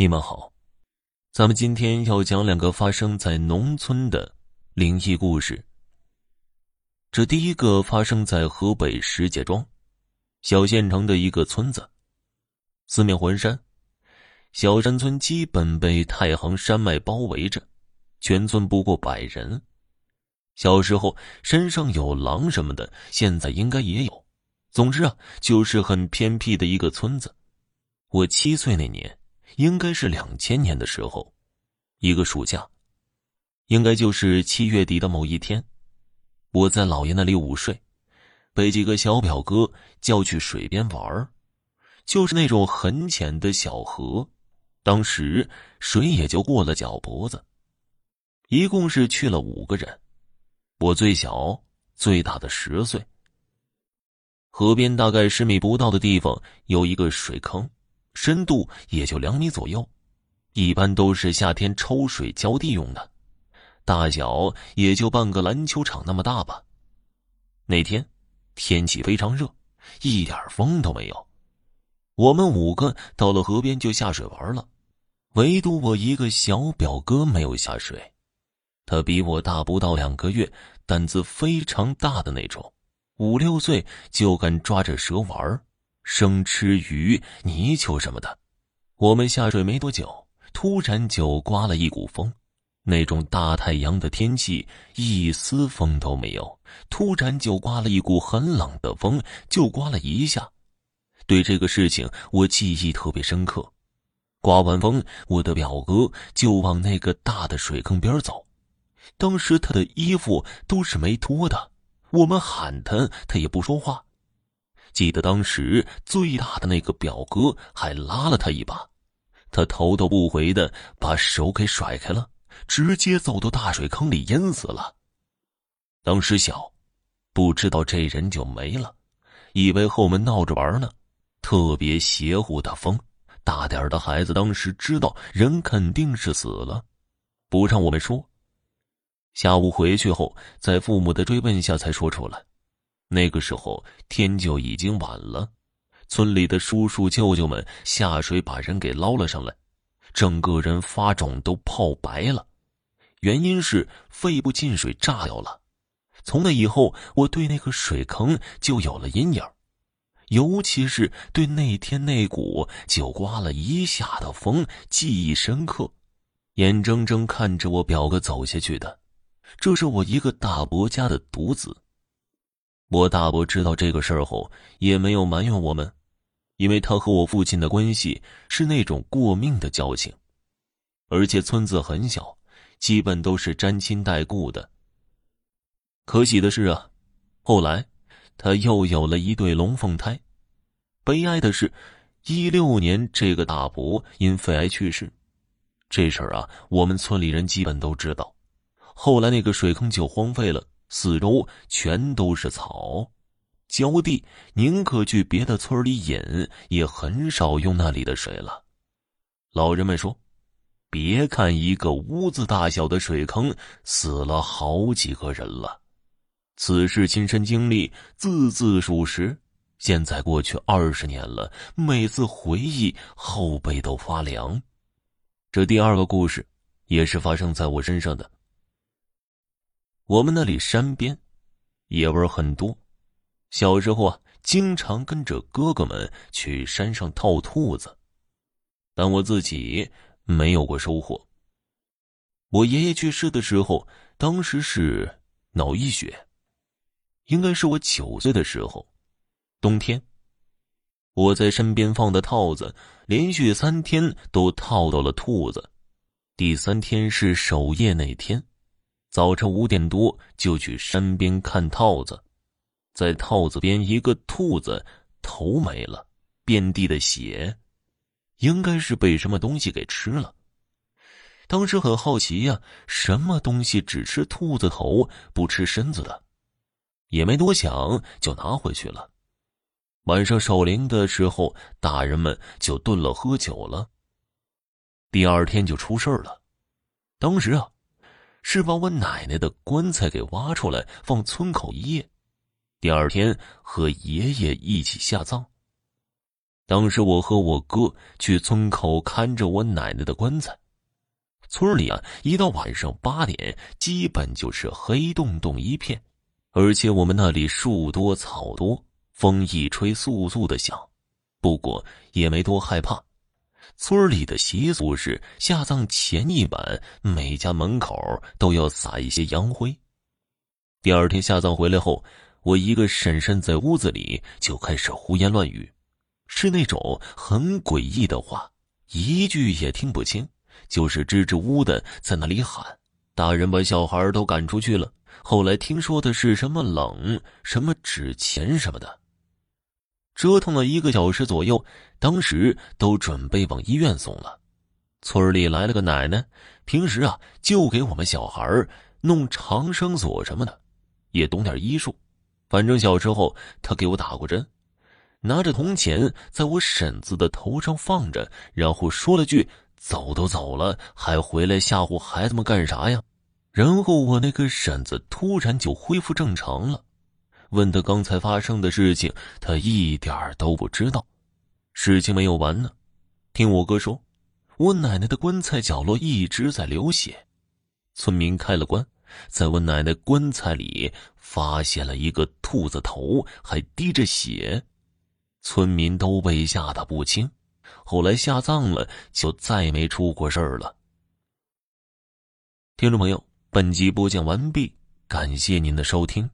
你们好，咱们今天要讲两个发生在农村的灵异故事。这第一个发生在河北石家庄小县城的一个村子，四面环山，小山村基本被太行山脉包围着，全村不过百人。小时候山上有狼什么的，现在应该也有。总之啊，就是很偏僻的一个村子。我七岁那年。应该是两千年的时候，一个暑假，应该就是七月底的某一天，我在姥爷那里午睡，被几个小表哥叫去水边玩儿就是那种很浅的小河，当时水也就过了脚脖子，一共是去了五个人，我最小，最大的十岁。河边大概十米不到的地方有一个水坑。深度也就两米左右，一般都是夏天抽水浇地用的，大小也就半个篮球场那么大吧。那天天气非常热，一点风都没有。我们五个到了河边就下水玩了，唯独我一个小表哥没有下水。他比我大不到两个月，胆子非常大的那种，五六岁就敢抓着蛇玩生吃鱼、泥鳅什么的，我们下水没多久，突然就刮了一股风。那种大太阳的天气，一丝风都没有，突然就刮了一股很冷的风，就刮了一下。对这个事情，我记忆特别深刻。刮完风，我的表哥就往那个大的水坑边走。当时他的衣服都是没脱的，我们喊他，他也不说话。记得当时最大的那个表哥还拉了他一把，他头都不回的把手给甩开了，直接走到大水坑里淹死了。当时小，不知道这人就没了，以为后门闹着玩呢。特别邪乎的风，大点的孩子当时知道人肯定是死了，不让我们说。下午回去后，在父母的追问下才说出来。那个时候天就已经晚了，村里的叔叔舅舅们下水把人给捞了上来，整个人发肿都泡白了，原因是肺部进水炸掉了。从那以后，我对那个水坑就有了阴影，尤其是对那天那股就刮了一下的风记忆深刻，眼睁睁看着我表哥走下去的，这是我一个大伯家的独子。我大伯知道这个事儿后，也没有埋怨我们，因为他和我父亲的关系是那种过命的交情，而且村子很小，基本都是沾亲带故的。可喜的是啊，后来他又有了一对龙凤胎。悲哀的是，一六年这个大伯因肺癌去世，这事儿啊，我们村里人基本都知道。后来那个水坑就荒废了。四周全都是草，浇地宁可去别的村里饮，也很少用那里的水了。老人们说：“别看一个屋子大小的水坑，死了好几个人了。”此事亲身经历，字字属实。现在过去二十年了，每次回忆，后背都发凉。这第二个故事，也是发生在我身上的。我们那里山边，野味很多。小时候啊，经常跟着哥哥们去山上套兔子，但我自己没有过收获。我爷爷去世的时候，当时是脑溢血，应该是我九岁的时候，冬天。我在身边放的套子，连续三天都套到了兔子。第三天是守夜那天。早晨五点多就去山边看套子，在套子边一个兔子头没了，遍地的血，应该是被什么东西给吃了。当时很好奇呀，什么东西只吃兔子头不吃身子的，也没多想就拿回去了。晚上守灵的时候，大人们就炖了喝酒了。第二天就出事了，当时啊。是把我奶奶的棺材给挖出来放村口一夜，第二天和爷爷一起下葬。当时我和我哥去村口看着我奶奶的棺材。村里啊，一到晚上八点，基本就是黑洞洞一片，而且我们那里树多草多，风一吹簌簌的响。不过也没多害怕。村里的习俗是，下葬前一晚，每家门口都要撒一些洋灰。第二天下葬回来后，我一个婶婶在屋子里就开始胡言乱语。是那种很诡异的话，一句也听不清，就是支支吾吾的在那里喊。大人把小孩都赶出去了。后来听说的是什么冷、什么纸钱什么的，折腾了一个小时左右，当时都准备往医院送了。村里来了个奶奶，平时啊就给我们小孩弄长生锁什么的，也懂点医术。反正小时候她给我打过针。拿着铜钱在我婶子的头上放着，然后说了句：“走都走了，还回来吓唬孩子们干啥呀？”然后我那个婶子突然就恢复正常了。问他刚才发生的事情，他一点都不知道。事情没有完呢，听我哥说，我奶奶的棺材角落一直在流血。村民开了棺，在我奶奶棺材里发现了一个兔子头，还滴着血。村民都被吓得不轻，后来下葬了，就再没出过事儿了。听众朋友，本集播讲完毕，感谢您的收听。